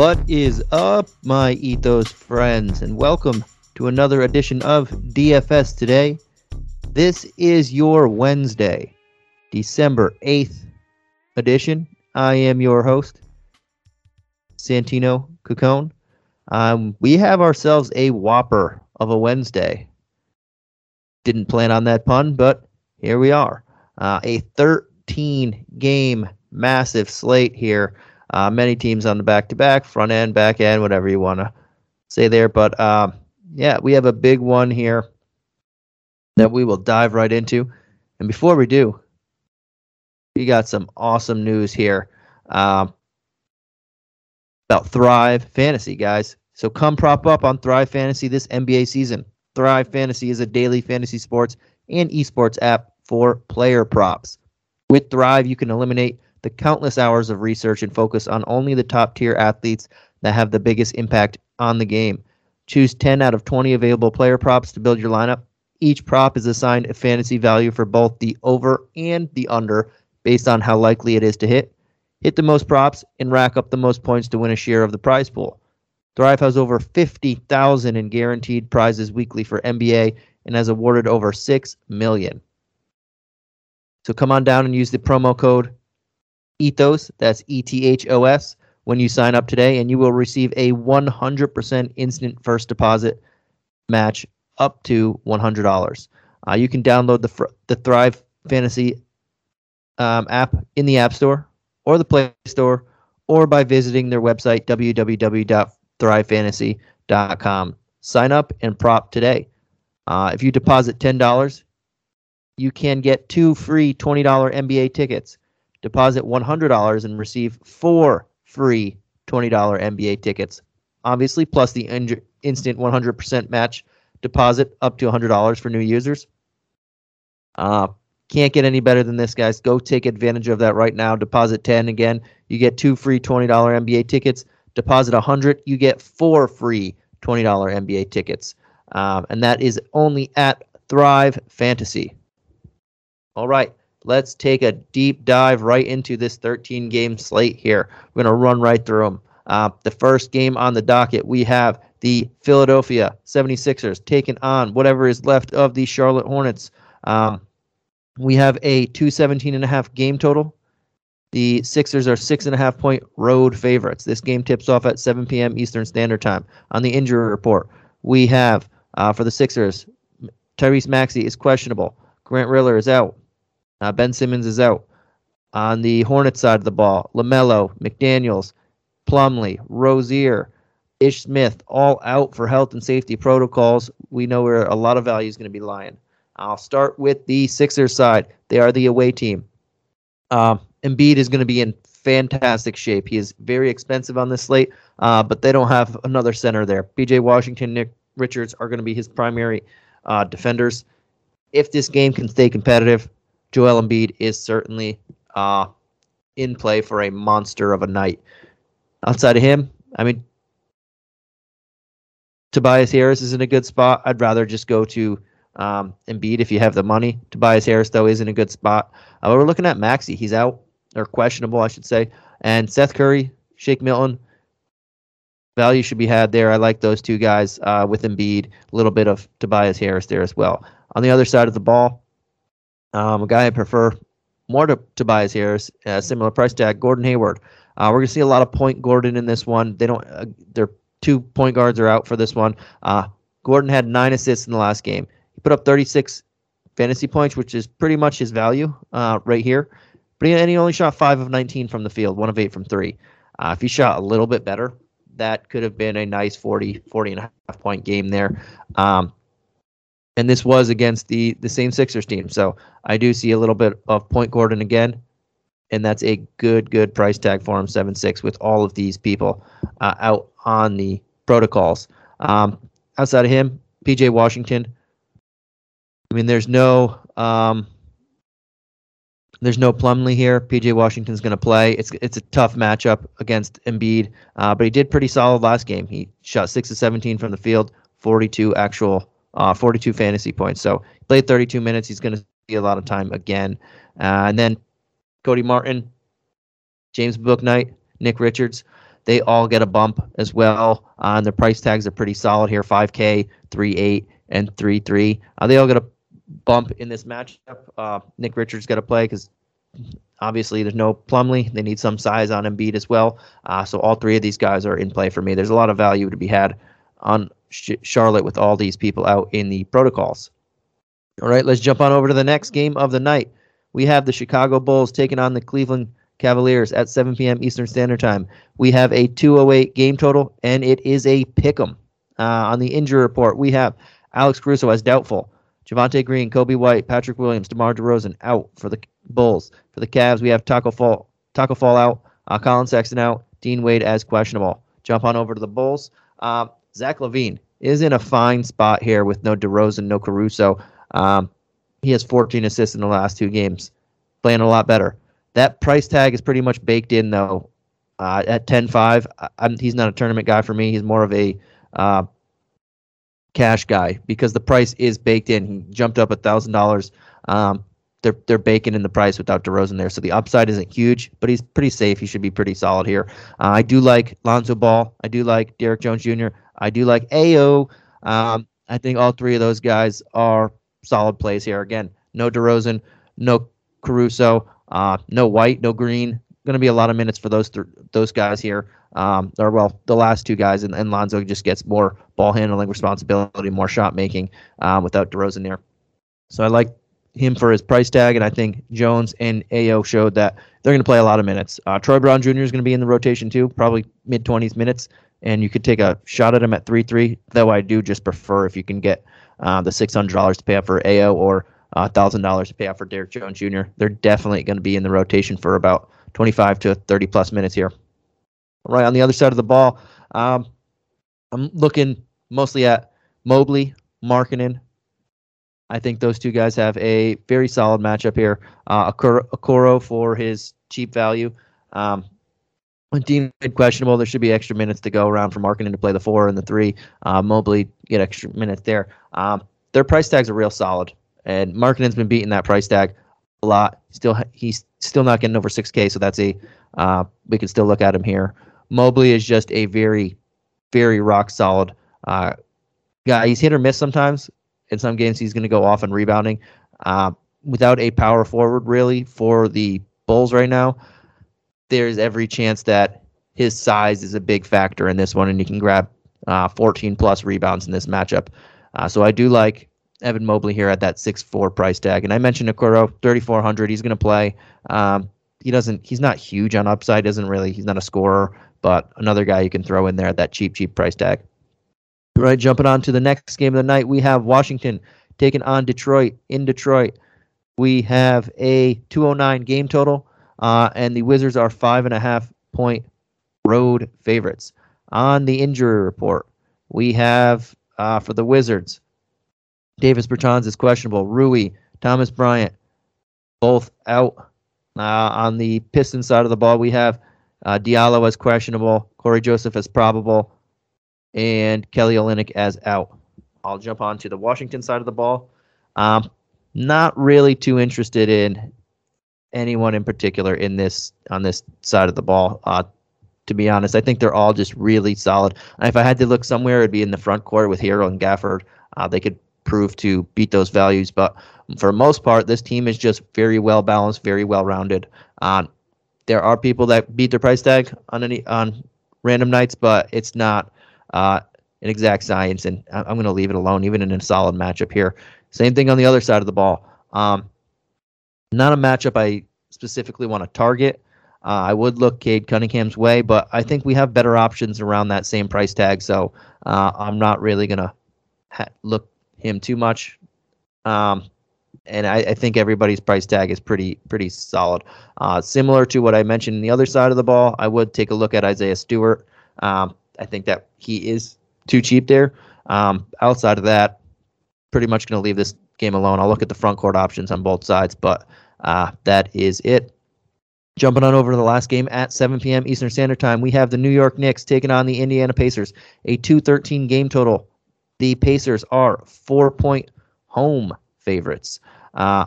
What is up, my ethos friends, and welcome to another edition of DFS Today. This is your Wednesday, December 8th edition. I am your host, Santino Cucone. Um, we have ourselves a whopper of a Wednesday. Didn't plan on that pun, but here we are. Uh, a 13 game massive slate here uh, many teams on the back to back, front end, back end, whatever you want to say there. But um, yeah, we have a big one here that we will dive right into. And before we do, we got some awesome news here um, about Thrive Fantasy, guys. So come prop up on Thrive Fantasy this NBA season. Thrive Fantasy is a daily fantasy sports and esports app for player props. With Thrive, you can eliminate the countless hours of research and focus on only the top tier athletes that have the biggest impact on the game. Choose 10 out of 20 available player props to build your lineup. Each prop is assigned a fantasy value for both the over and the under based on how likely it is to hit. Hit the most props and rack up the most points to win a share of the prize pool. Thrive has over 50,000 in guaranteed prizes weekly for NBA and has awarded over 6 million. So come on down and use the promo code Ethos, that's E T H O S, when you sign up today, and you will receive a 100% instant first deposit match up to $100. Uh, you can download the, the Thrive Fantasy um, app in the App Store or the Play Store or by visiting their website, www.thrivefantasy.com. Sign up and prop today. Uh, if you deposit $10, you can get two free $20 NBA tickets deposit $100 and receive four free $20 NBA tickets. Obviously, plus the in- instant 100% match deposit up to $100 for new users. Uh, can't get any better than this, guys. Go take advantage of that right now. Deposit 10 again, you get two free $20 NBA tickets. Deposit 100, you get four free $20 NBA tickets. Um, and that is only at Thrive Fantasy. All right let's take a deep dive right into this 13 game slate here. We're going to run right through them. Uh, the first game on the docket, we have the Philadelphia 76ers taking on whatever is left of the Charlotte Hornets. Um, we have a 217 and a half game total. The Sixers are six and a half point road favorites. This game tips off at 7 p.m. Eastern Standard Time. On the injury report, we have uh, for the Sixers, Tyrese Maxey is questionable. Grant Riller is out. Uh, ben Simmons is out. On the Hornets side of the ball, LaMelo, McDaniels, Plumlee, Rozier, Ish Smith, all out for health and safety protocols. We know where a lot of value is going to be lying. I'll start with the Sixers side. They are the away team. Um, Embiid is going to be in fantastic shape. He is very expensive on this slate, uh, but they don't have another center there. PJ Washington, Nick Richards are going to be his primary uh, defenders. If this game can stay competitive, Joel Embiid is certainly uh, in play for a monster of a night. Outside of him, I mean, Tobias Harris is in a good spot. I'd rather just go to um, Embiid if you have the money. Tobias Harris, though, is in a good spot. Uh, we're looking at Maxey. He's out, or questionable, I should say. And Seth Curry, Shake Milton, value should be had there. I like those two guys uh, with Embiid. A little bit of Tobias Harris there as well. On the other side of the ball, um, a guy I prefer more to Tobias Harris, uh, similar price tag, Gordon Hayward. Uh, we're gonna see a lot of point Gordon in this one. They don't. Uh, their two point guards are out for this one. Uh, Gordon had nine assists in the last game. He put up 36 fantasy points, which is pretty much his value uh, right here. But he, and he only shot five of 19 from the field, one of eight from three. Uh, if he shot a little bit better, that could have been a nice 40, 40 and a half point game there. Um, and this was against the the same Sixers team. So I do see a little bit of Point Gordon again, and that's a good good price tag for him seven six with all of these people uh, out on the protocols. Um, outside of him, PJ Washington. I mean, there's no um, there's no Plumlee here. PJ Washington's going to play. It's it's a tough matchup against Embiid, uh, but he did pretty solid last game. He shot six of 17 from the field, 42 actual uh, 42 fantasy points. So played 32 minutes. He's going to see a lot of time again. Uh, and then Cody Martin, James Bouknight, Nick Richards. they all get a bump as well. Uh, and their price tags are pretty solid here 5K, 3 8, and 3 3. Uh, they all get a bump in this matchup. Uh, Nick Richards got to play because obviously there's no Plumlee. They need some size on Embiid as well. Uh, so all three of these guys are in play for me. There's a lot of value to be had on Sh- Charlotte with all these people out in the protocols. All right, let's jump on over to the next game of the night. We have the Chicago Bulls taking on the Cleveland Cavaliers at 7 p.m. Eastern Standard Time. We have a 208 game total, and it is a pick 'em. Uh, on the injury report, we have Alex Caruso as doubtful. Javonte Green, Coby White, Patrick Williams, DeMar DeRozan out for the Bulls. For the Cavs, we have Taco Fall, Taco Fall out, uh, Collin Sexton out, Dean Wade as questionable. Jump on over to the Bulls. Uh, Zach LaVine is in a fine spot here with no DeRozan, no Caruso. Um, he has 14 assists in the last two games, playing a lot better. That price tag is pretty much baked in though. Uh, at 10-5, I'm, he's not a tournament guy for me. He's more of a uh, cash guy because the price is baked in. He jumped up a thousand um, dollars. They're they're baking in the price without DeRozan there, so the upside isn't huge, but he's pretty safe. He should be pretty solid here. Uh, I do like Lonzo Ball. I do like Derrick Jones Jr. I do like Ayo. Um, I think all three of those guys are solid plays here. Again, no DeRozan, no Caruso, uh, no White, no Green. Going to be a lot of minutes for those th- those guys here. Um, or well, the last two guys, and, and Lonzo just gets more ball handling responsibility, more shot making um, without DeRozan there. So I like him for his price tag, and I think Jones and Ayo showed that they're going to play a lot of minutes. Uh, Troy Brown Jr. is going to be in the rotation too, probably mid 20s minutes, and you could take a shot at him at 3 3, though I do just prefer if you can get uh, the $600 to pay out for Ayo or uh, $1,000 to pay out for Derrick Jones Jr. They're definitely going to be in the rotation for about 25 to 30 plus minutes here. Right on the other side of the ball, um, I'm looking mostly at Mobley, Markkanen. I think those two guys have a very solid matchup here. Uh, Okoro for his cheap value. Um, Dean questionable, there should be extra minutes to go around for Markkanen to play the four and the three. Uh, Mobley get extra minutes there. Um, their price tags are real solid, and Markkanen's been beating that price tag a lot. Still, he's still not getting over 6K, so that's a uh, we can still look at him here. Mobley is just a very, very rock solid uh, guy. He's hit or miss sometimes. In some games, he's going to go off on rebounding. Uh, without a power forward, really, for the Bulls right now, there's every chance that his size is a big factor in this one, and he can grab uh, 14 plus rebounds in this matchup. Uh, so I do like Evan Mobley here at that six four price tag. And I mentioned Okoro, 3,400. He's going to play. Um, he doesn't. He's not huge on upside. Doesn't really. He's not a scorer, but another guy you can throw in there at that cheap cheap price tag. Right, jumping on to the next game of the night, we have Washington taking on Detroit in Detroit. We have a 209 game total, uh, and the Wizards are five and a half point road favorites. On the injury report, we have uh, for the Wizards, Davis Bertans is questionable. Rui, Thomas Bryant, both out. Uh, on the Pistons side of the ball, we have uh, Diallo as questionable, Cory Joseph as probable, and Kelly Olynyk as out. I'll jump on to the Washington side of the ball. Um, not really too interested in anyone in particular in this on this side of the ball. Uh, to be honest, I think they're all just really solid. If I had to look somewhere, it'd be in the front court with Hero and Gafford. Uh, they could prove to beat those values, but for most part, this team is just very well balanced, very well rounded. Uh, there are people that beat their price tag on any on random nights, but it's not uh, an exact science, and I'm going to leave it alone, even in a solid matchup here. Same thing on the other side of the ball. Um, not a matchup I specifically want to target. Uh, I would look Cade Cunningham's way, but I think we have better options around that same price tag, so uh, I'm not really going to ha- look him too much. Um, and I, I, think everybody's price tag is pretty pretty solid. Uh, similar to what I mentioned in the other side of the ball, I would take a look at Isaiah Stewart. Um, I think that he is too cheap there. Um, outside of that, pretty much going to leave this game alone. I'll look at the front court options on both sides, but uh, that is it. Jumping on over to the last game at 7 p.m. Eastern Standard Time, we have the New York Knicks taking on the Indiana Pacers. A 213 game total. The Pacers are four point home favorites. Uh,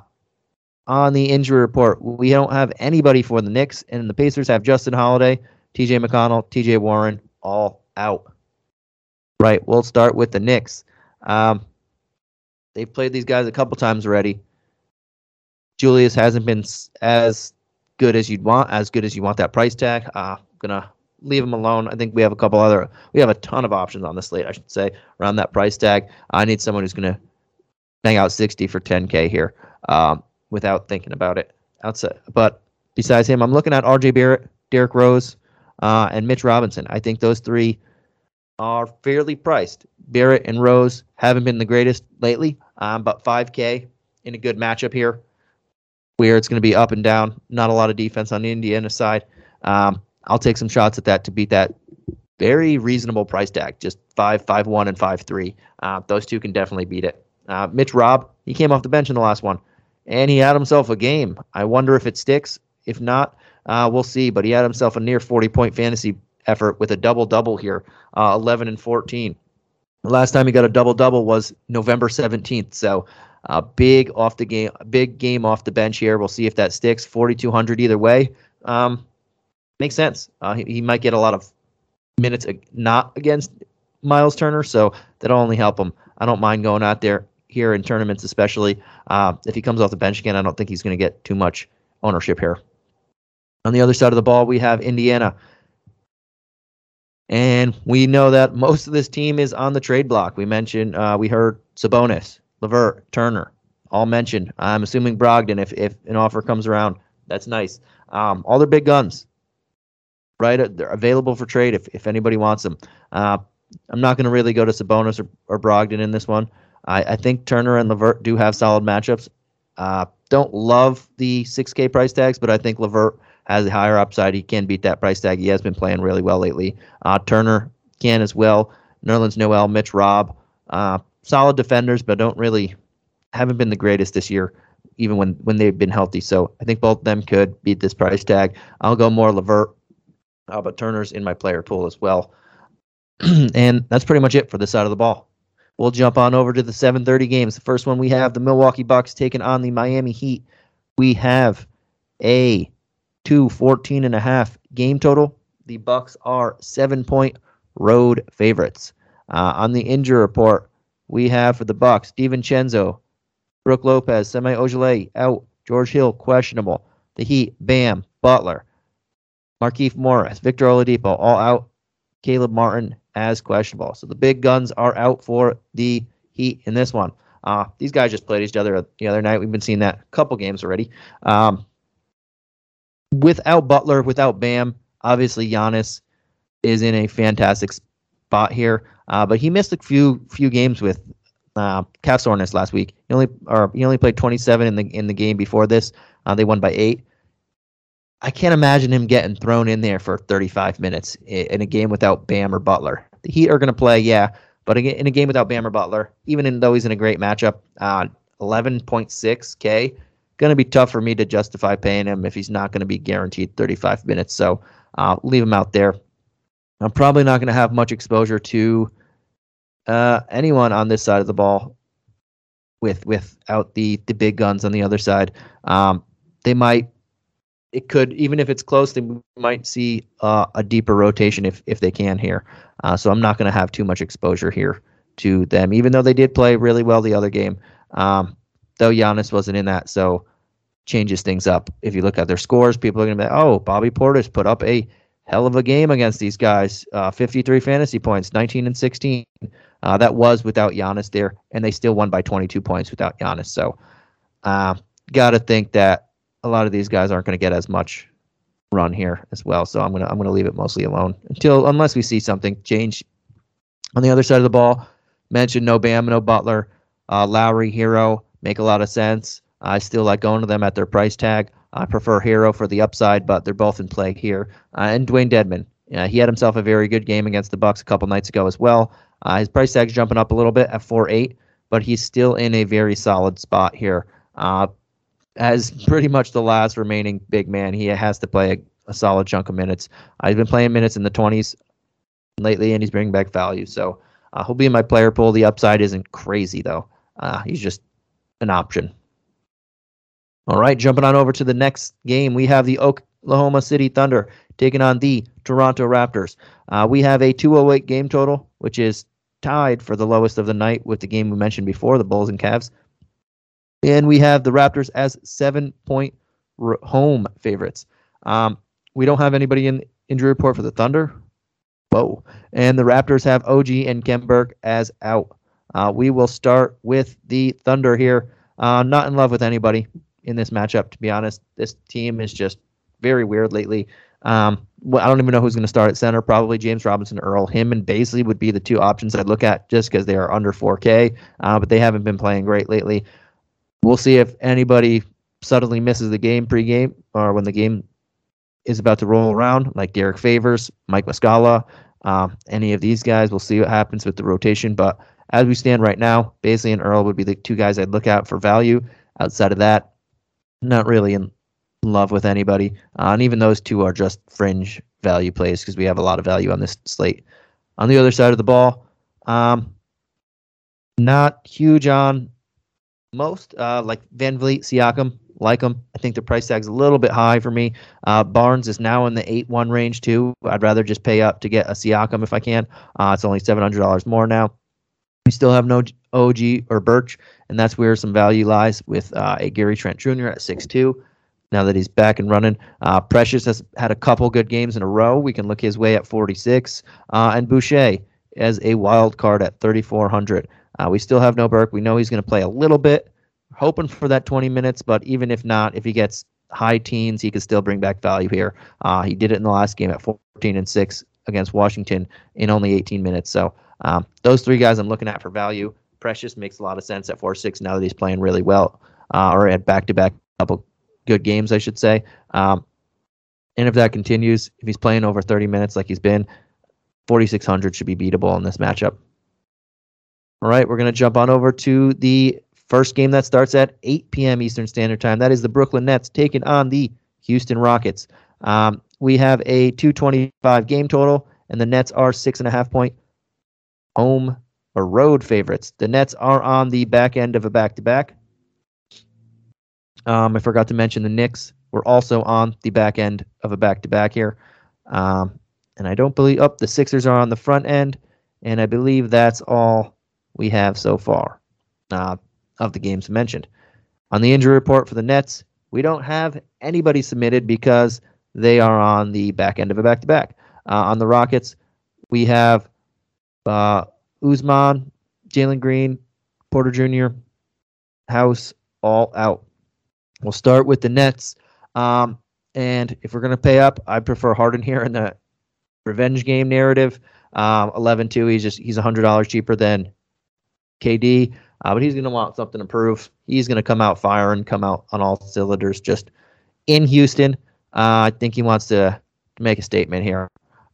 on the injury report, we don't have anybody for the Knicks, and the Pacers have Justin Holiday, TJ McConnell, TJ Warren, all out. Right. We'll start with the Knicks. Um, they've played these guys a couple times already. Julius hasn't been as good as you'd want, as good as you want that price tag. Uh, gonna leave him alone. I think we have a couple other, we have a ton of options on the slate, I should say, around that price tag. I need someone who's gonna bang out 60 for 10k here, um, without thinking about it. Outside, but besides him, I'm looking at R.J. Barrett, Derrick Rose, uh, and Mitch Robinson. I think those three are fairly priced. Barrett and Rose haven't been the greatest lately, um, but 5K in a good matchup here, where it's going to be up and down. Not a lot of defense on the Indiana side. Um, I'll take some shots at that to beat that very reasonable price tag. Just five, five one, and five three. Uh, those two can definitely beat it. Uh, Mitch Rob, he came off the bench in the last one, and he had himself a game. I wonder if it sticks. If not, uh, we'll see. But he had himself a near 40 point fantasy effort with a double double here, uh, 11 and 14. The last time he got a double double was November 17th. So uh, big off the game, big game off the bench here. We'll see if that sticks. 4,200 either way. Um, makes sense. Uh, he, he might get a lot of minutes not against Miles Turner, so that'll only help him. I don't mind going out there here in tournaments, especially uh, if he comes off the bench again. I don't think he's going to get too much ownership here. On the other side of the ball, we have Indiana. And we know that most of this team is on the trade block. We mentioned, uh, we heard Sabonis, LeVert, Turner, all mentioned. I'm assuming Brogdon, if, if an offer comes around, that's nice. Um, all their big guns, right? Uh, they're available for trade if, if anybody wants them. Uh, I'm not going to really go to Sabonis or, or Brogdon in this one. I, I think Turner and LeVert do have solid matchups. Uh, don't love the 6K price tags, but I think LeVert has a higher upside. He can beat that price tag. He has been playing really well lately. Uh, Turner can as well. Nerlens Noel, Mitch Rob, uh, solid defenders, but don't really haven't been the greatest this year, even when when they've been healthy. So I think both of them could beat this price tag. I'll go more LeVert, uh, but Turner's in my player pool as well. and that's pretty much it for this side of the ball. We'll jump on over to the 7:30 games. The first one we have the Milwaukee Bucks taking on the Miami Heat. We have a to 14 and a half game total. The Bucks are seven point road favorites. Uh, on the injury report, we have for the Bucks DiVincenzo, Brook Lopez, Semi Ojeleye out, George Hill questionable. The Heat, Bam, Butler, Markieff Morris, Victor Oladipo all out. Caleb Martin as questionable. So the big guns are out for the Heat in this one. Uh, these guys just played each other the other night. We've been seeing that a couple games already. Um, without Butler, without Bam, obviously Giannis is in a fantastic spot here. Uh, but he missed a few few games with uh, calf soreness last week. He only or he only played 27 in the in the game before this. Uh, they won by eight. I can't imagine him getting thrown in there for 35 minutes in a game without Bam or Butler. The Heat are going to play, yeah, but in a game without Bam or Butler, even though he's in a great matchup, uh, 11.6K going to be tough for me to justify paying him if he's not going to be guaranteed 35 minutes. So uh, leave him out there. I'm probably not going to have much exposure to uh, anyone on this side of the ball with without the the big guns on the other side. Um, they might it could even if it's close, they might see uh, a deeper rotation if if they can here. Uh, so I'm not going to have too much exposure here to them, even though they did play really well the other game. Um, though Giannis wasn't in that, so changes things up. If you look at their scores, people are going to be, like, oh, Bobby Portis put up a hell of a game against these guys. Uh, 53 fantasy points, 19 and 16. Uh, that was without Giannis there, and they still won by 22 points without Giannis. So, uh, got to think that a lot of these guys aren't going to get as much run here as well. So I'm gonna I'm gonna leave it mostly alone until unless we see something change. On the other side of the ball, mentioned no Bam, no Butler, uh, Lowry, Herro make a lot of sense. I still like going to them at their price tag. I prefer Herro for the upside, but they're both in play here. Uh, and Dewayne Dedmon, uh, he had himself a very good game against the Bucks a couple nights ago as well. Uh, his price tag's jumping up a little bit at four eight, but he's still in a very solid spot here. Uh, as pretty much the last remaining big man, he has to play a, a solid chunk of minutes. Uh, he's been playing minutes in the 20s lately, and he's bringing back value. So uh, he'll be in my player pool. The upside isn't crazy though. Uh, he's just an option. All right, jumping on over to the next game, we have the Oklahoma City Thunder taking on the Toronto Raptors. Uh, we have a 208 game total, which is tied for the lowest of the night with the game we mentioned before, the Bulls and Cavs. And we have the Raptors as seven point r- home favorites. Um, we don't have anybody in injury report for the Thunder. Whoa. And the Raptors have OG and Khem Birch as out. Uh, we will start with the Thunder here. Uh, not in love with anybody in this matchup, to be honest. This team is just very weird lately. Um, well, I don't even know who's going to start at center. Probably James Robinson, Earl, him, and Bazley would be the two options I'd look at just because they are under 4K, uh, but they haven't been playing great lately. We'll see if anybody suddenly misses the game pregame or when the game is about to roll around, like Derrick Favors, Mike Muscala, um, any of these guys. We'll see what happens with the rotation. But as we stand right now, Bazley and Earl would be the two guys I'd look at for value. Outside of that, not really in love with anybody. Uh, and even those two are just fringe value plays because we have a lot of value on this slate. On the other side of the ball, um, not huge on most, uh, like Van Vleet, Siakam, like them. I think the price tag's a little bit high for me. Uh, Barnes is now in the 8 1 range, too. I'd rather just pay up to get a Siakam if I can. Uh, it's only $700 more now. We still have no OG or Birch, and that's where some value lies with uh, a Gary Trent Jr. at 6'2. Now that he's back and running, uh, Precious has had a couple good games in a row. We can look his way at 46, uh, and Boucher as a wild card at 3,400. Uh, we still have no Burke. We know he's going to play a little bit, hoping for that 20 minutes. But even if not, if he gets high teens, he could still bring back value here. Uh, he did it in the last game at 14 and six against Washington in only 18 minutes. So um, those three guys I'm looking at for value. Precious makes a lot of sense at four six now that he's playing really well, uh, or at back to back couple good games, I should say. Um, and if that continues, if he's playing over 30 minutes like he's been, 4,600 should be beatable in this matchup. All right, we're going to jump on over to the first game that starts at 8 p.m. Eastern Standard Time. That is the Brooklyn Nets taking on the Houston Rockets. Um, we have a 225 game total, and the Nets are six and a half point home or road favorites. The Nets are on the back end of a back to back. I forgot to mention the Knicks were also on the back end of a back to back here. Um, and I don't believe, up oh, the Sixers are on the front end. And I believe that's all we have so far uh, of the games mentioned. On the injury report for the Nets, we don't have anybody submitted because they are on the back end of a back to back. On the Rockets, we have uh, Usman, Jalen Green, Porter Jr., House, all out. We'll start with the Nets. Um, and if we're going to pay up, I prefer Harden here in the revenge game narrative. Um, 11 2, he's just he's $100 cheaper than KD, uh, but he's going to want something to prove. He's going to come out firing, come out on all cylinders just in Houston. Uh, I think he wants to make a statement here.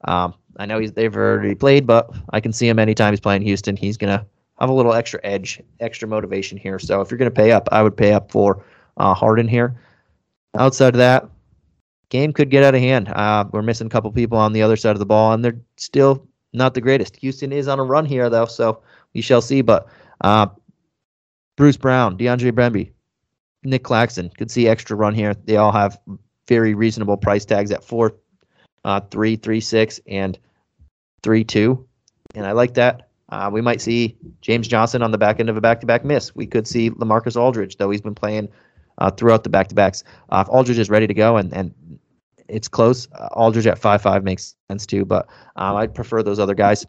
Um, I know he's they've already played, but I can see him anytime he's playing Houston. He's to have a little extra edge, extra motivation here. So if you're to pay up, I would pay up for uh, Harden here. Outside of that, game could get out of hand. Uh, we're missing a couple people on the other side of the ball, and they're still not the greatest. Houston is on a run here, though, so we shall see. But uh, Bruce Brown, DeAndre Bembry, Nick Claxton could see extra run here. They all have very reasonable price tags at four, uh, three, three, six, and three, two, and I like that. Uh, we might see James Johnson on the back end of a back-to-back miss. We could see LaMarcus Aldridge, though he's been playing uh, throughout the back-to-backs. Uh, if Aldridge is ready to go and, and it's close, uh, Aldridge at five five makes sense too. But um, I'd prefer those other guys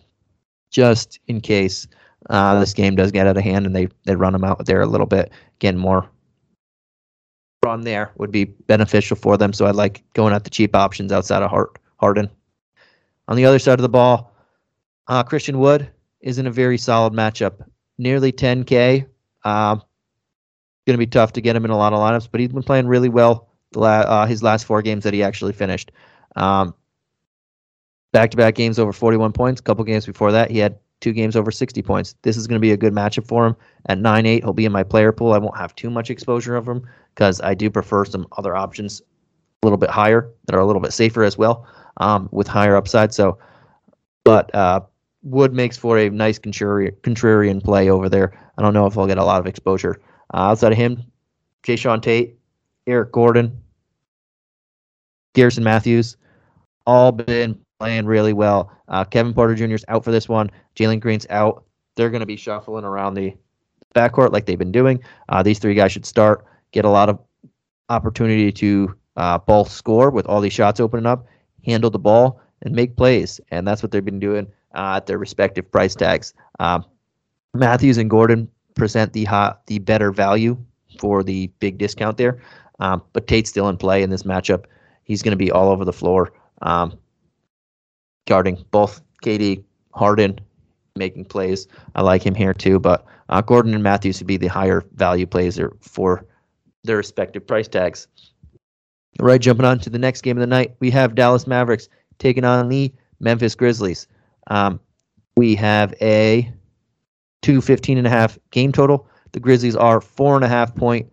just in case uh, this game does get out of hand and they, they run them out there a little bit. Again, more run there would be beneficial for them. So I like going at the cheap options outside of Hart, Harden. On the other side of the ball, uh, Christian Wood is in a very solid matchup. Nearly 10K. Um, going to be tough to get him in a lot of lineups, but he's been playing really well la- uh, his last four games that he actually finished. Um, back-to-back games over 41 points. A couple games before that, he had two games over 60 points. This is going to be a good matchup for him. At 9-8, he'll be in my player pool. I won't have too much exposure of him because I do prefer some other options a little bit higher that are a little bit safer as well um, with higher upside. So, but uh, Wood makes for a nice contrarian, contrarian play over there. I don't know if I'll get a lot of exposure. Uh, outside of him, Jae'Sean Tate, Eric Gordon, Garrison Matthews, all been playing really well. Uh, Kevin Porter Jr. is out for this one. Jalen Green's out. They're going to be shuffling around the backcourt like they've been doing. Uh, these three guys should start, get a lot of opportunity to uh, both score with all these shots opening up, handle the ball, and make plays. And that's what they've been doing uh, at their respective price tags. Um, Matthews and Gordon present the hot, the better value for the big discount there. Um, but Tate's still in play in this matchup. He's going to be all over the floor, um, guarding both KD, Harden, making plays. I like him here too. But uh, Gordon and Matthews would be the higher value plays for their respective price tags. All right, jumping on to the next game of the night, we have Dallas Mavericks taking on the Memphis Grizzlies. Um, we have a 215 and a half game total. The Grizzlies are four and a half point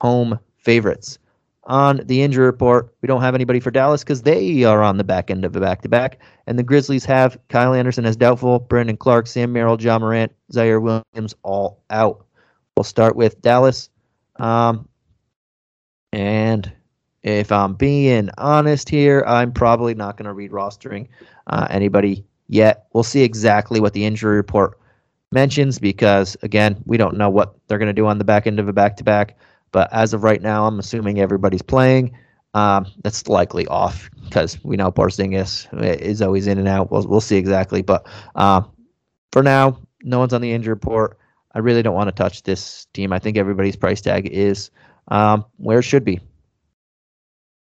home favorites. On the injury report, we don't have anybody for Dallas because they are on the back end of a back to back. And the Grizzlies have Kyle Anderson as doubtful, Brandon Clarke, Sam Merrill, John Morant, Ziaire Williams all out. We'll start with Dallas. Um, and if I'm being honest here, I'm probably not going to read rostering uh, anybody yet. We'll see exactly what the injury report mentions because, again, we don't know what they're going to do on the back end of a back to back. But as of right now, I'm assuming everybody's playing. Um, that's likely off because we know Porzingis is always in and out. We'll, we'll see exactly. But uh, for now, no one's on the injury report. I really don't want to touch this team. I think everybody's price tag is um, where it should be.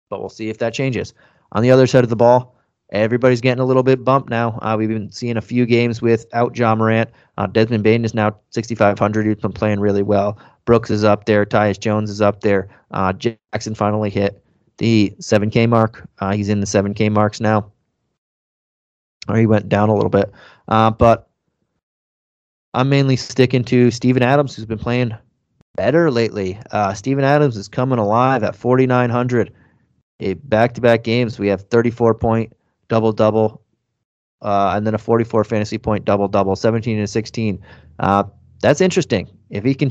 But we'll see if that changes. On the other side of the ball, everybody's getting a little bit bumped now. Uh, we've been seeing a few games without Ja Morant. Uh, Desmond Bane is now 6,500. He's been playing really well. Brooks is up there. Tyus Jones is up there. Uh, Jackson finally hit the 7K mark. Uh, he's in the 7K marks now. Or he went down a little bit. Uh, but I'm mainly sticking to Steven Adams, who's been playing better lately. Uh, Steven Adams is coming alive at 4,900. A back to back games, we have 34 point double double, uh, and then a 44 fantasy point double double, 17 and 16. Uh, that's interesting. If he can,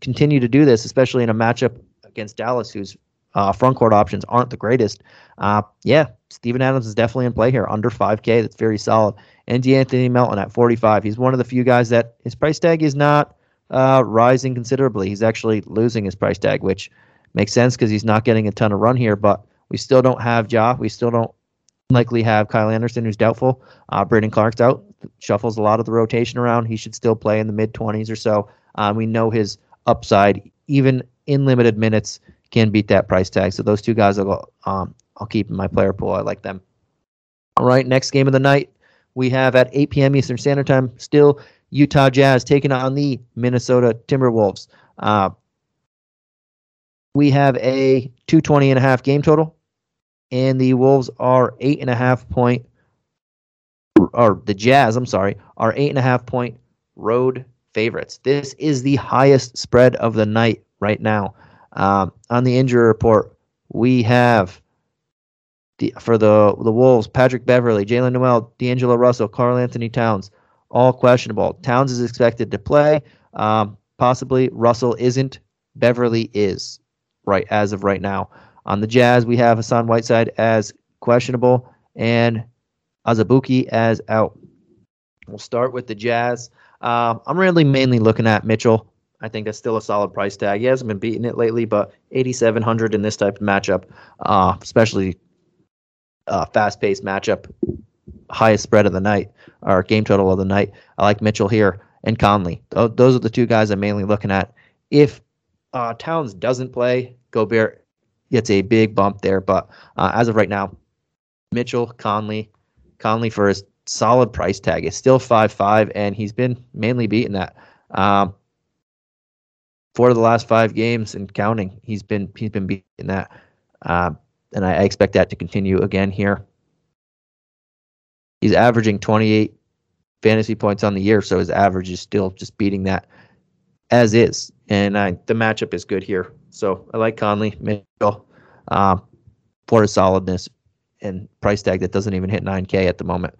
continue to do this, especially in a matchup against Dallas, whose uh, front court options aren't the greatest, uh, yeah, Steven Adams is definitely in play here. Under 5K, that's very solid. And De'Anthony Melton at 45. He's one of the few guys that his price tag is not uh, rising considerably. He's actually losing his price tag, which makes sense because he's not getting a ton of run here. But we still don't have Ja. We still don't likely have Kyle Anderson, who's doubtful. Uh, Clarke's out, shuffles a lot of the rotation around. He should still play in the mid 20s or so. Um, we know his upside, even in limited minutes, can beat that price tag. So those two guys, I'll, um, I'll keep in my player pool. I like them. All right, next game of the night we have at 8 p.m. Eastern Standard Time. Still Utah Jazz taking on the Minnesota Timberwolves. Uh, we have a 220 and a half game total and the Wolves are eight and a half point, or the Jazz, I'm sorry, are eight and a half point road favorites. This is the highest spread of the night right now. Um, on the injury report, we have the, for the the Wolves, Patrick Beverley, Jaylen Nowell, D'Angelo Russell, Karl-Anthony Towns, all questionable. Towns is expected to play. Um, possibly Russell isn't. Beverley is right as of right now. On the Jazz, we have Hassan Whiteside as questionable and Azubuike as out. We'll start with the Jazz. Um, I'm really mainly looking at Mitchell. I think that's still a solid price tag. He hasn't been beating it lately, but 8,700 in this type of matchup, uh, especially uh, fast-paced matchup, highest spread of the night or game total of the night. I like Mitchell here and Conley. Those are the two guys I'm mainly looking at. If uh, Towns doesn't play, Gobert gets a big bump there. But uh, as of right now, Mitchell Conley, Conley for his solid price tag is still five five, and he's been mainly beating that. Um, four of the last five games and counting, he's been he's been beating that, um, and I, I expect that to continue again here. He's averaging 28 fantasy points on the year, so his average is still just beating that as is. And I, the matchup is good here. So I like Conley, Mitchell, um, for his solidness and price tag that doesn't even hit 9K at the moment.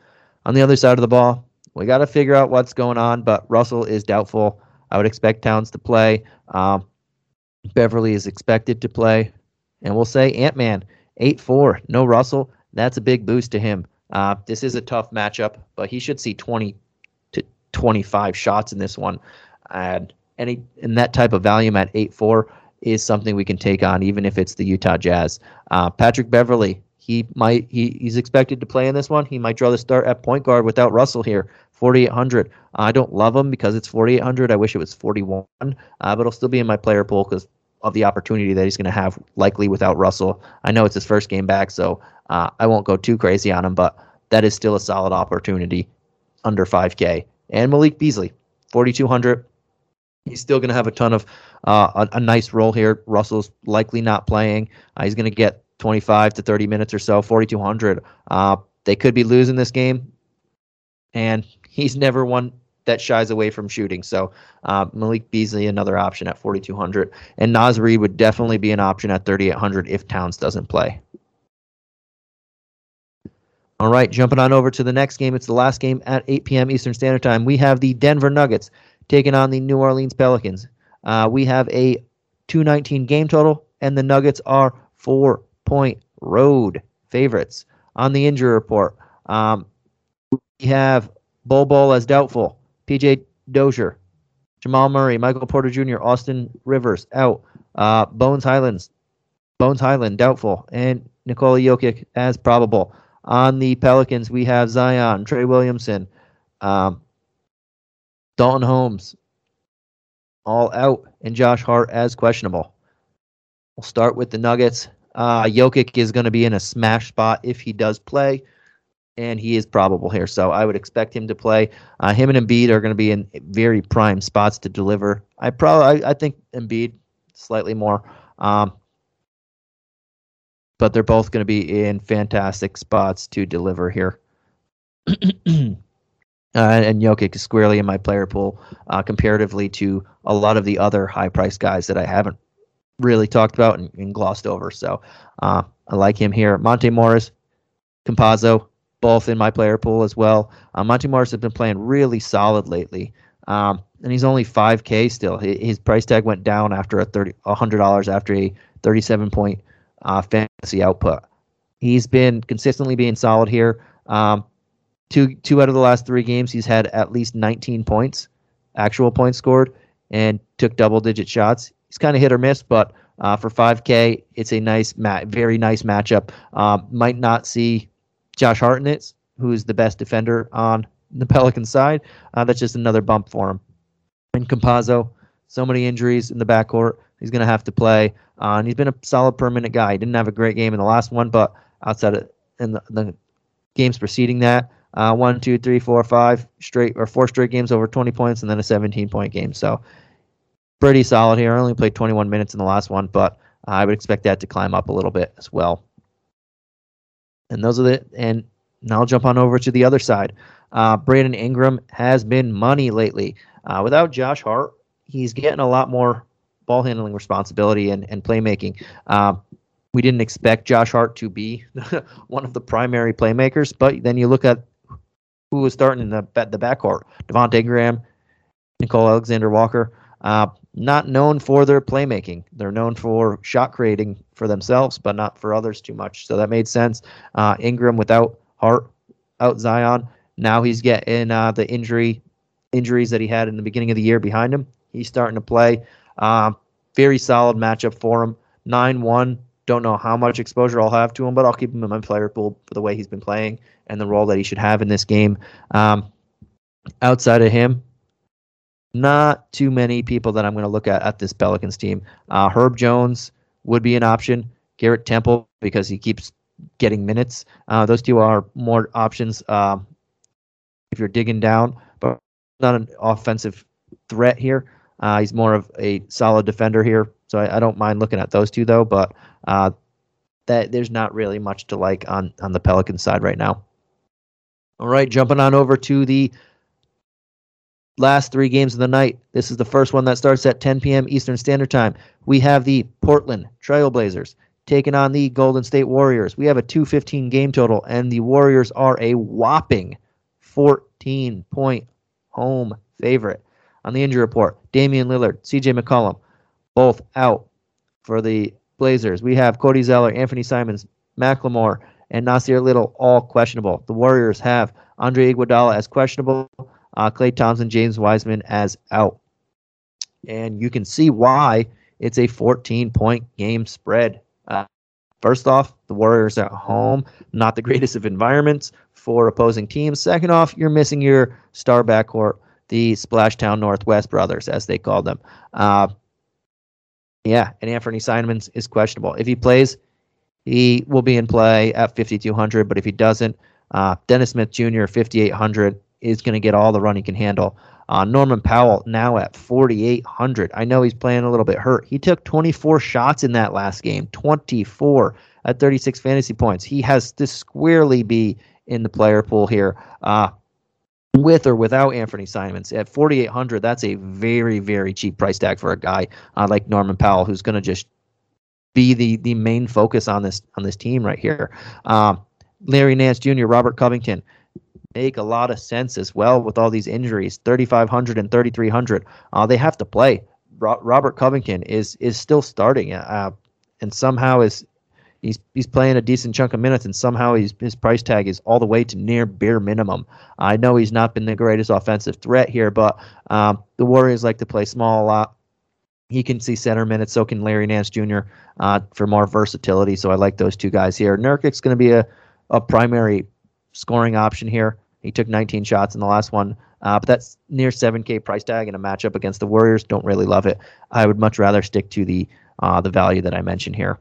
On the other side of the ball, we got to figure out what's going on, but Russell is doubtful. I would expect Towns to play. Um, Beverley is expected to play. And we'll say Ant Man. 8 4, no Russell. That's a big boost to him. Uh, this is a tough matchup, but he should see 20 to 25 shots in this one. And any and that type of volume at 8 4 is something we can take on, even if it's the Utah Jazz. Uh, Patrick Beverley, he might he, he's expected to play in this one. He might draw the start at point guard without Russell here. 4,800. I don't love him because it's 4,800. I wish it was 41, uh, but it'll still be in my player pool because of the opportunity that he's going to have likely without Russell. I know it's his first game back, so uh, I won't go too crazy on him, but that is still a solid opportunity under 5K. And Malik Beasley, 4,200. He's still going to have a ton of uh, a, a, nice role here. Russell's likely not playing. Uh, he's going to get 25 to 30 minutes or so, 4,200. Uh, they could be losing this game, and he's never one that shies away from shooting. So uh, Malik Beasley, another option at 4,200. And Naz Reid would definitely be an option at 3,800 if Towns doesn't play. All right, jumping on over to the next game. It's the last game at 8 p.m. Eastern Standard Time. We have the Denver Nuggets taking on the New Orleans Pelicans. Uh, we have a 219 game total, and the Nuggets are four point road favorites. On the injury report, um, we have Bol Bol as doubtful, PJ Dozier, Jamal Murray, Michael Porter Jr., Austin Rivers out, uh, Bones Hylands, Bones Hyland doubtful, and Nikola Jokic as probable. On the Pelicans, we have Zion, Trey Williamson, um, Daulton Hommes, all out, and Josh Hart as questionable. We'll start with the Nuggets. Uh, Jokic is going to be in a smash spot if he does play, and he is probable here. So I would expect him to play. Uh, him and Embiid are going to be in very prime spots to deliver. I probably, I, I think Embiid slightly more. Um, but they're both going to be in fantastic spots to deliver here. uh, and Jokic is squarely in my player pool uh, comparatively to a lot of the other high price guys that I haven't really talked about and, and glossed over. So uh, I like him here. Monte Morris, Campazzo, both in my player pool as well. Uh, Monte Morris has been playing really solid lately. Um, and he's only 5K still. His price tag went down after a thirty, hundred dollars after a 37 point uh, fantasy output. He's been consistently being solid here. Um, two two out of the last three games, he's had at least 19 points, actual points scored, and took double digit shots. He's kind of hit or miss, but uh, for 5K, it's a nice, mat, very nice matchup. Um, might not see Josh Hartnett, who's the best defender on the Pelican side. Uh, that's just another bump for him. And Campazzo, so many injuries in the backcourt. He's going to have to play. Uh, and he's been a solid permanent guy. He didn't have a great game in the last one, but outside of in the, the games preceding that, uh, one, two, three, four, five straight or four straight games over 20 points, and then a 17 point game. So pretty solid here. I only played 21 minutes in the last one, but I would expect that to climb up a little bit as well. And those are the and now I'll jump on over to the other side. Uh, Brandon Ingram has been money lately. Uh, without Josh Hart, he's getting a lot more ball handling responsibility and, and playmaking. Um, we didn't expect Josh Hart to be one of the primary playmakers, but then you look at who was starting in the the backcourt: Devonte Graham, Nickeil Alexander Walker. Uh, not known for their playmaking. They're known for shot creating for themselves, but not for others too much. So that made sense. Uh, Ingram without Hart, out Zion. Now he's getting uh, the injury injuries that he had in the beginning of the year behind him. He's starting to play. Um, very solid matchup for him. 9 1. Don't know how much exposure I'll have to him, but I'll keep him in my player pool for the way he's been playing and the role that he should have in this game. Um, outside of him, not too many people that I'm going to look at at this Pelicans team. Uh, Herb Jones would be an option. Garrett Temple, because he keeps getting minutes. Uh, those two are more options uh, if you're digging down, but not an offensive threat here. Uh, he's more of a solid defender here, so I, I don't mind looking at those two though. But uh, that there's not really much to like on on the Pelican side right now. All right, jumping on over to the last three games of the night. This is the first one that starts at 10 p.m. Eastern Standard Time. We have the Portland Trailblazers taking on the Golden State Warriors. We have a 215 game total, and the Warriors are a whopping 14 point home favorite on the injury report. Damian Lillard, CJ McCollum, both out for the Blazers. We have Cody Zeller, Anthony Simons, McLemore, and Nassir Little all questionable. The Warriors have Andre Iguodala as questionable, uh, Klay Thompson, James Wiseman as out. And you can see why it's a 14 point game spread. Uh, first off, the Warriors at home, not the greatest of environments for opposing teams. Second off, you're missing your star backcourt, the Splashtown Northwest brothers, as they call them. Uh, yeah, and Anthony Simons is questionable. If he plays, he will be in play at 5,200, but if he doesn't, uh, Dennis Smith Jr., 5,800, is going to get all the run he can handle. Uh, Norman Powell now at 4,800. I know he's playing a little bit hurt. He took 24 shots in that last game, 24 at 36 fantasy points. He has to squarely be in the player pool here. Uh, with or without Anthony Simons at 4,800, that's a very, very cheap price tag for a guy uh, like Norman Powell, who's going to just be the the main focus on this on this team right here. Um, Larry Nance Jr., Robert Covington make a lot of sense as well with all these injuries. 3,500 and 3,300. Uh, they have to play. Ro- Robert Covington is is still starting, uh, and somehow is he's he's playing a decent chunk of minutes, and somehow he's, his price tag is all the way to near bare minimum. I know he's not been the greatest offensive threat here, but um, the Warriors like to play small a lot. He can see center minutes, so can Larry Nance Jr. Uh, for more versatility. So I like those two guys here. Nurkic's going to be a, a primary scoring option here. He took 19 shots in the last one, uh, but that's near 7K price tag in a matchup against the Warriors. Don't really love it. I would much rather stick to the uh, the value that I mentioned here.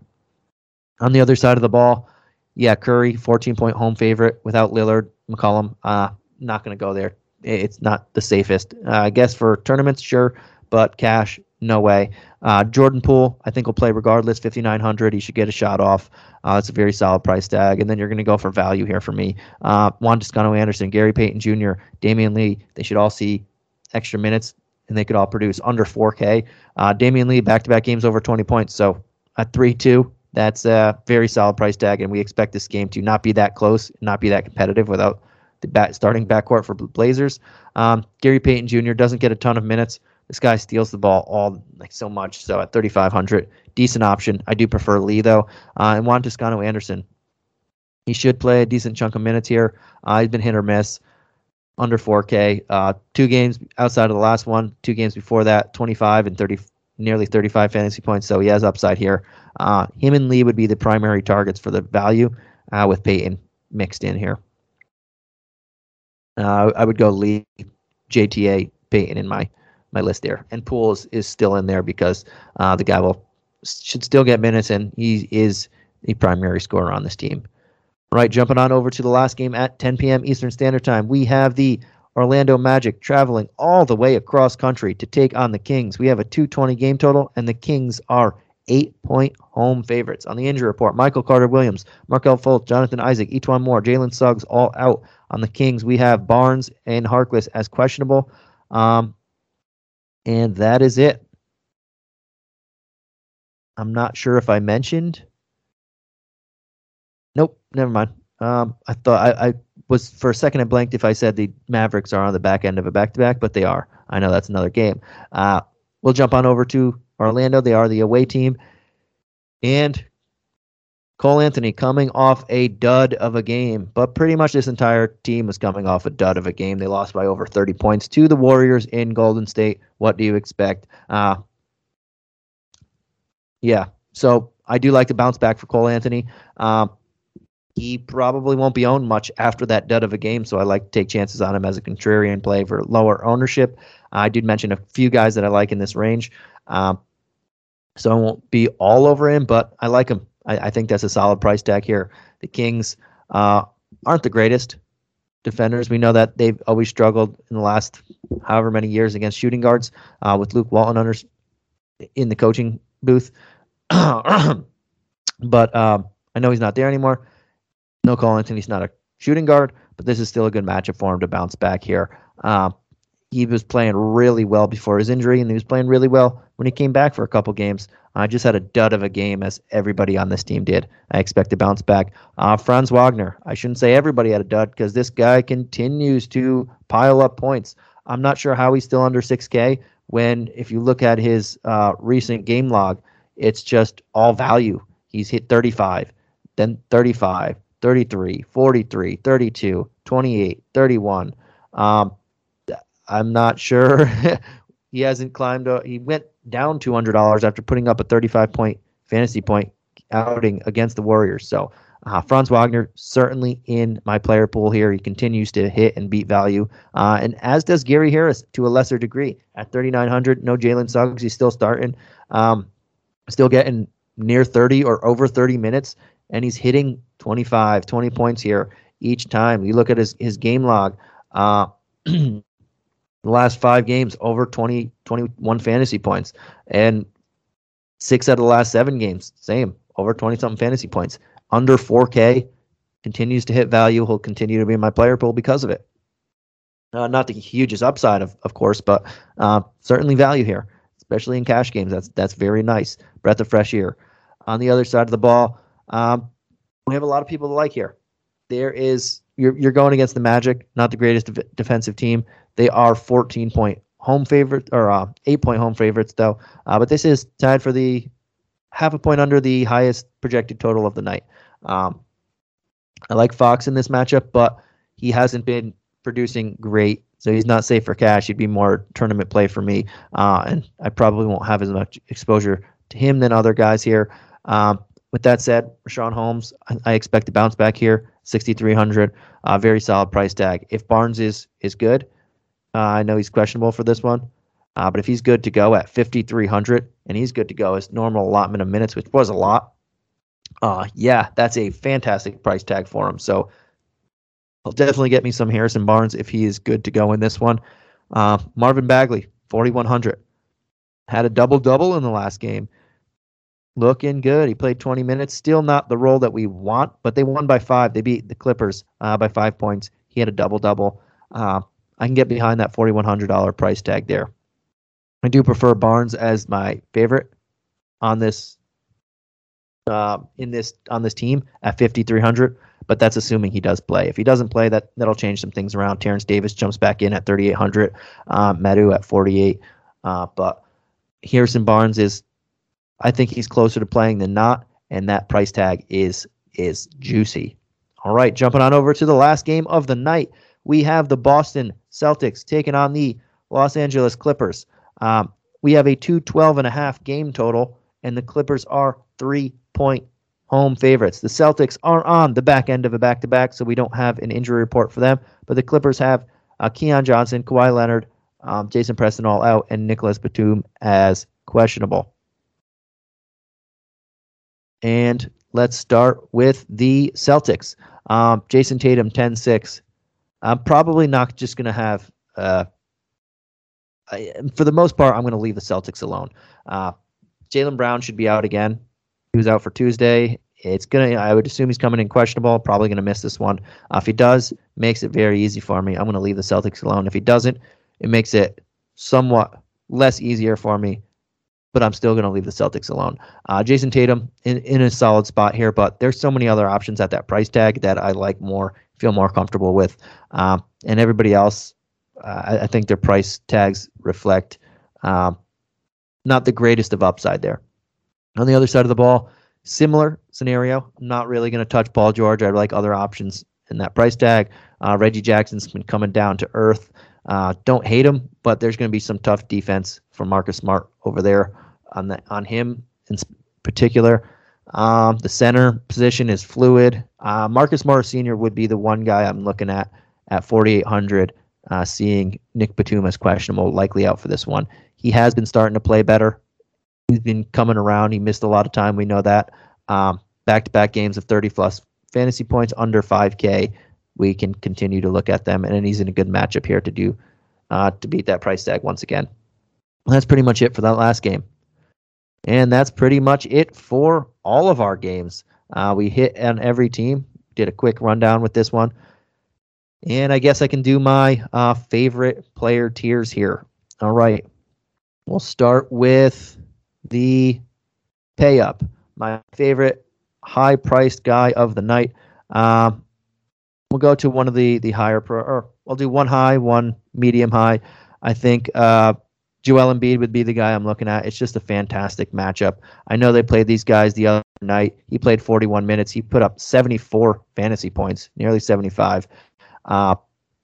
On the other side of the ball, yeah, Curry, 14 point home favorite without Lillard, McCollum. Uh, not going to go there. It's not the safest. Uh, I guess for tournaments, sure, but cash, no way. Uh, Jordan Poole, I think will play regardless. 5,900. He should get a shot off. Uh, it's a very solid price tag. And then you're going to go for value here for me. Uh, Juan Toscano Anderson, Gary Payton Jr., Damion Lee. They should all see extra minutes and they could all produce under 4K. Uh, Damion Lee, back to back games over 20 points. So at 3 2, that's a very solid price tag, and we expect this game to not be that close, not be that competitive without the bat, starting backcourt for Blazers. Um, Gary Payton Jr. doesn't get a ton of minutes. This guy steals the ball all like so much. So at 3,500, decent option. I do prefer Lee though. Uh, and Juan Toscano Anderson, he should play a decent chunk of minutes here. Uh, he's been hit or miss, under 4K. Uh, two games outside of the last one, two games before that, 25 and 30, nearly 35 fantasy points. So he has upside here. Uh, him and Lee would be the primary targets for the value, uh, with Payton mixed in here. Uh, I would go Lee, JTA, Payton in my my list there, and Poole's is still in there because uh, the guy will should still get minutes, and he is the primary scorer on this team. All right, jumping on over to the last game at 10 p.m. Eastern Standard Time, we have the Orlando Magic traveling all the way across country to take on the Kings. We have a 220 game total, and the Kings are eight point home favorites. On the injury report, Michael Carter Williams, Markelle Fultz, Jonathan Isaac, E'Twaun Moore, Jalen Suggs all out. On the Kings, we have Barnes and Harkless as questionable. Um, and that is it. I'm not sure if I mentioned. Nope, never mind. Um, I thought I, I was for a second I blanked if I said the Mavericks are on the back end of a back to back, but they are. I know that's another game. Uh, we'll jump on over to Orlando. They are the away team. And Cole Anthony coming off a dud of a game, but pretty much this entire team was coming off a dud of a game. They lost by over 30 points to the Warriors in Golden State. What do you expect? Uh, yeah, so I do like to bounce back for Cole Anthony. Um, he probably won't be owned much after that dud of a game, so I like to take chances on him as a contrarian play for lower ownership. I did mention a few guys that I like in this range. Um, so I won't be all over him, but I like him. I, I think that's a solid price tag here. The Kings uh, aren't the greatest defenders. We know that they've always struggled in the last however many years against shooting guards uh, with Luke Walton under in the coaching booth. but um, I know he's not there anymore. No Cole Anthony's not a shooting guard, but this is still a good matchup for him to bounce back here. Um, he was playing really well before his injury, and he was playing really well when he came back for a couple games. I uh, just had a dud of a game, as everybody on this team did. I expect to bounce back. Uh, Franz Wagner. I shouldn't say everybody had a dud because this guy continues to pile up points. I'm not sure how he's still under 6K when, if you look at his uh, recent game log, it's just all value. He's hit 35, then 35, 33, 43, 32, 28, 31. Um, I'm not sure. he hasn't climbed. A, he went down $200 after putting up a 35 point fantasy point outing against the Warriors. So uh, Franz Wagner certainly in my player pool here. He continues to hit and beat value, uh, and as does Gary Harris to a lesser degree at 3,900. No Jalen Suggs. He's still starting, um, still getting near 30 or over 30 minutes, and he's hitting 25, 20 points here each time. You look at his his game log. Uh, the last five games over 20 21 fantasy points and six out of the last seven games same over 20 something fantasy points under 4K, continues to hit value. He'll continue to be in my player pool because of it. Uh, not the hugest upside, of, of course, but uh, certainly value here, especially in cash games. That's that's very nice. Breath of fresh air. On the other side of the ball, um, we have a lot of people to like here. There is you're you're going against the Magic, not the greatest de- defensive team. They are 14 point home favorite or uh, eight point home favorites though. Uh, but this is tied for the half a point under the highest projected total of the night. Um, I like Fox in this matchup, but he hasn't been producing great, so he's not safe for cash. He'd be more tournament play for me, uh, and I probably won't have as much exposure to him than other guys here. Um, with that said, Richaun Holmes, I, I, expect to bounce back here, 6,300, uh, very solid price tag. If Barnes is is good, uh, I know he's questionable for this one. Uh, but if he's good to go at 5,300 and he's good to go his normal allotment of minutes, which was a lot, uh, yeah, that's a fantastic price tag for him. So I'll definitely get me some Harrison Barnes if he is good to go in this one. Uh, Marvin Bagley, 4,100. Had a double double in the last game. Looking good. He played 20 minutes. Still not the role that we want, but they won by five. They beat the Clippers uh, by five points. He had a double double. Uh, I can get behind that $4,100 price tag there. I do prefer Barnes as my favorite on this uh, in this on this team at 5300 but that's assuming he does play if he doesn't play that that'll change some things around terrence davis jumps back in at 3800 uh, Metu at 48 uh, but harrison barnes is i think he's closer to playing than not and that price tag is is juicy all right jumping on over to the last game of the night we have the boston celtics taking on the los angeles clippers um, we have a 212 and a half game total, and the Clippers are three point home favorites. The Celtics are on the back end of a back to back, so we don't have an injury report for them. But the Clippers have uh, Keon Johnson, Kawhi Leonard, um, Jason Preston all out, and Nicholas Batum as questionable. And let's start with the Celtics. Um, Jayson Tatum, 10 6. I'm probably not just going to have uh, I, for the most part, I'm going to leave the Celtics alone. Uh, Jaylen Brown should be out again. He was out for Tuesday. It's gonna. I would assume he's coming in questionable. Probably going to miss this one. Uh, if he does, makes it very easy for me. I'm going to leave the Celtics alone. If he doesn't, it makes it somewhat less easier for me. But I'm still going to leave the Celtics alone. Uh, Jayson Tatum in, in a solid spot here, but there's so many other options at that price tag that I like more, feel more comfortable with. Um, and everybody else, uh, I, think their price tags reflect um, not the greatest of upside there. On the other side of the ball, similar scenario. I'm not really going to touch Paul George. I like other options in that price tag. Uh, Reggie Jackson's been coming down to earth. Uh, don't hate him, but there's going to be some tough defense for Marcus Smart over there on the on him in particular. Um, the center position is fluid. Uh, Marcus Morris Sr. would be the one guy I'm looking at at 4,800 uh, seeing Nick Batum as questionable, likely out for this one. He has been starting to play better. He's been coming around. He missed a lot of time. We know that. Back to back games of 30 plus fantasy points under 5K. We can continue to look at them, and he's in a good matchup here to do uh, to beat that price tag once again. that's pretty much it for that last game. And that's pretty much it for all of our games. Uh, we hit on every team. Did a quick rundown with this one. And I guess I can do my uh, favorite player tiers here. All right. We'll start with the pay up. My favorite high priced guy of the night. Um, we'll go to one of the, the higher pro, or we'll do one high, one medium high. I think uh, Joel Embiid would be the guy I'm looking at. It's just a fantastic matchup. I know they played these guys the other night. He played 41 minutes. He put up 74 fantasy points, nearly 75. Uh,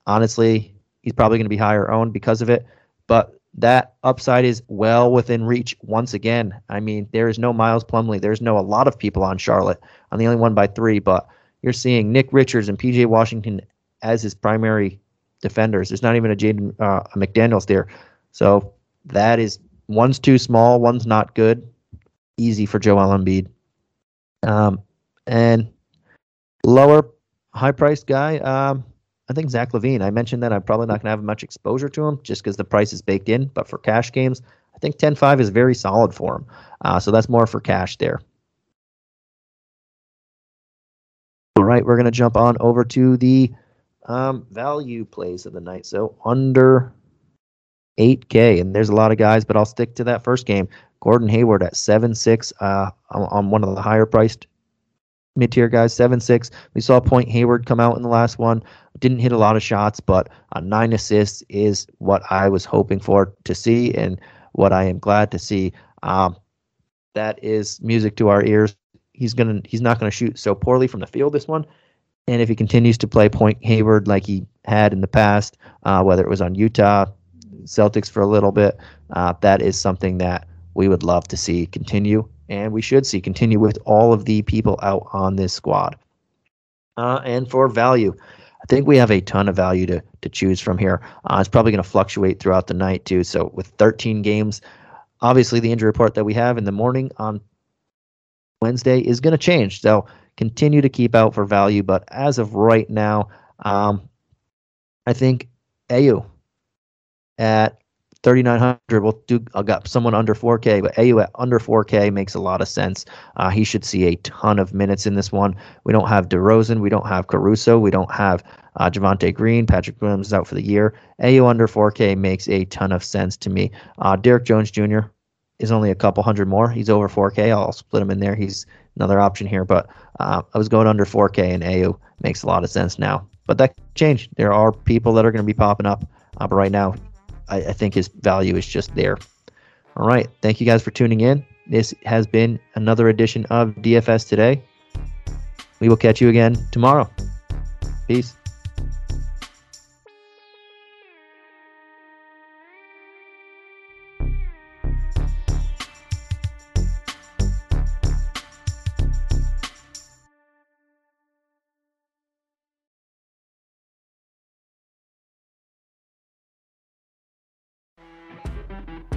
honestly, he's probably going to be higher owned because of it. But that upside is well within reach once again. I mean, there is no Miles Plumlee. There's no a lot of people on Charlotte. I'm the only one by three, but you're seeing Nick Richards and PJ Washington as his primary defenders. There's not even a Jaden uh, McDaniels there. So that is one's too small, one's not good. Easy for Joel Embiid. Um, and lower high priced guy, um, I think Zach LaVine. I mentioned that I'm probably not going to have much exposure to him just because the price is baked in. But for cash games, I think 10-5 is very solid for him. Uh, so that's more for cash there. All right, we're going to jump on over to the um, value plays of the night. So under 8K, and there's a lot of guys, but I'll stick to that first game. Gordon Hayward at 7-6 uh, on, on one of the higher priced mid tier guys, 7 6. We saw Point Hayward come out in the last one. Didn't hit a lot of shots, but uh, nine assists is what I was hoping for to see and what I am glad to see. Um, that is music to our ears. He's gonna he's not gonna shoot so poorly from the field this one. And if he continues to play Point Hayward like he had in the past, uh, whether it was on Utah, Celtics for a little bit, uh, that is something that we would love to see continue and we should see continue with all of the people out on this squad. Uh, and for value, I think we have a ton of value to to choose from here. Uh, it's probably going to fluctuate throughout the night too. So with 13 games, obviously the injury report that we have in the morning on Wednesday is going to change. So continue to keep out for value. But as of right now, um, I think Ayo at 3900 we'll do i got someone under 4k but Ayo at under 4k makes a lot of sense. Uh, he should see a ton of minutes in this one. We don't have DeRozan we don't have Caruso we don't have uh, Javonte Green. Patrick Williams is out for the year. Ayo under 4k makes a ton of sense to me. Uh, Derrick Jones Jr is only a couple hundred more. He's over 4k I'll split him in there. He's another option here but uh, I was going under 4k and Ayo makes a lot of sense now. But that changed there are people that are going to be popping up uh, but right now I, I think his value is just there. All right. Thank you guys for tuning in. This has been another edition of DFS Today. We will catch you again tomorrow. Peace.